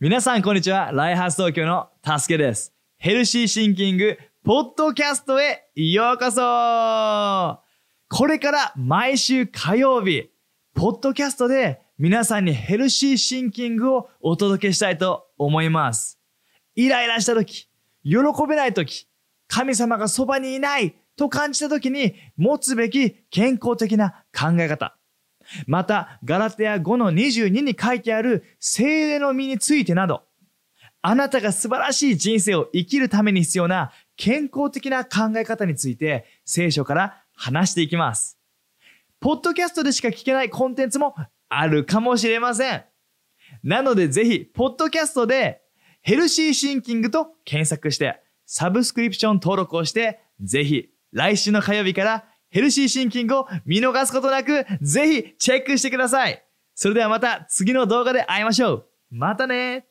皆さん、こんにちは。ライハース東京のたすけです。ヘルシーシンキング、ポッドキャストへようこそこれから毎週火曜日、ポッドキャストで皆さんにヘルシーシンキングをお届けしたいと思います。イライラした時、喜べない時、神様がそばにいないと感じた時に持つべき健康的な考え方。また、ガラテヤ5の22に書いてある精霊の身についてなど、あなたが素晴らしい人生を生きるために必要な健康的な考え方について聖書から話していきます。ポッドキャストでしか聞けないコンテンツもあるかもしれません。なのでぜひ、ポッドキャストでヘルシーシンキングと検索して、サブスクリプション登録をして、ぜひ来週の火曜日からヘルシーシンキングを見逃すことなく、ぜひチェックしてください。それではまた次の動画で会いましょう。またね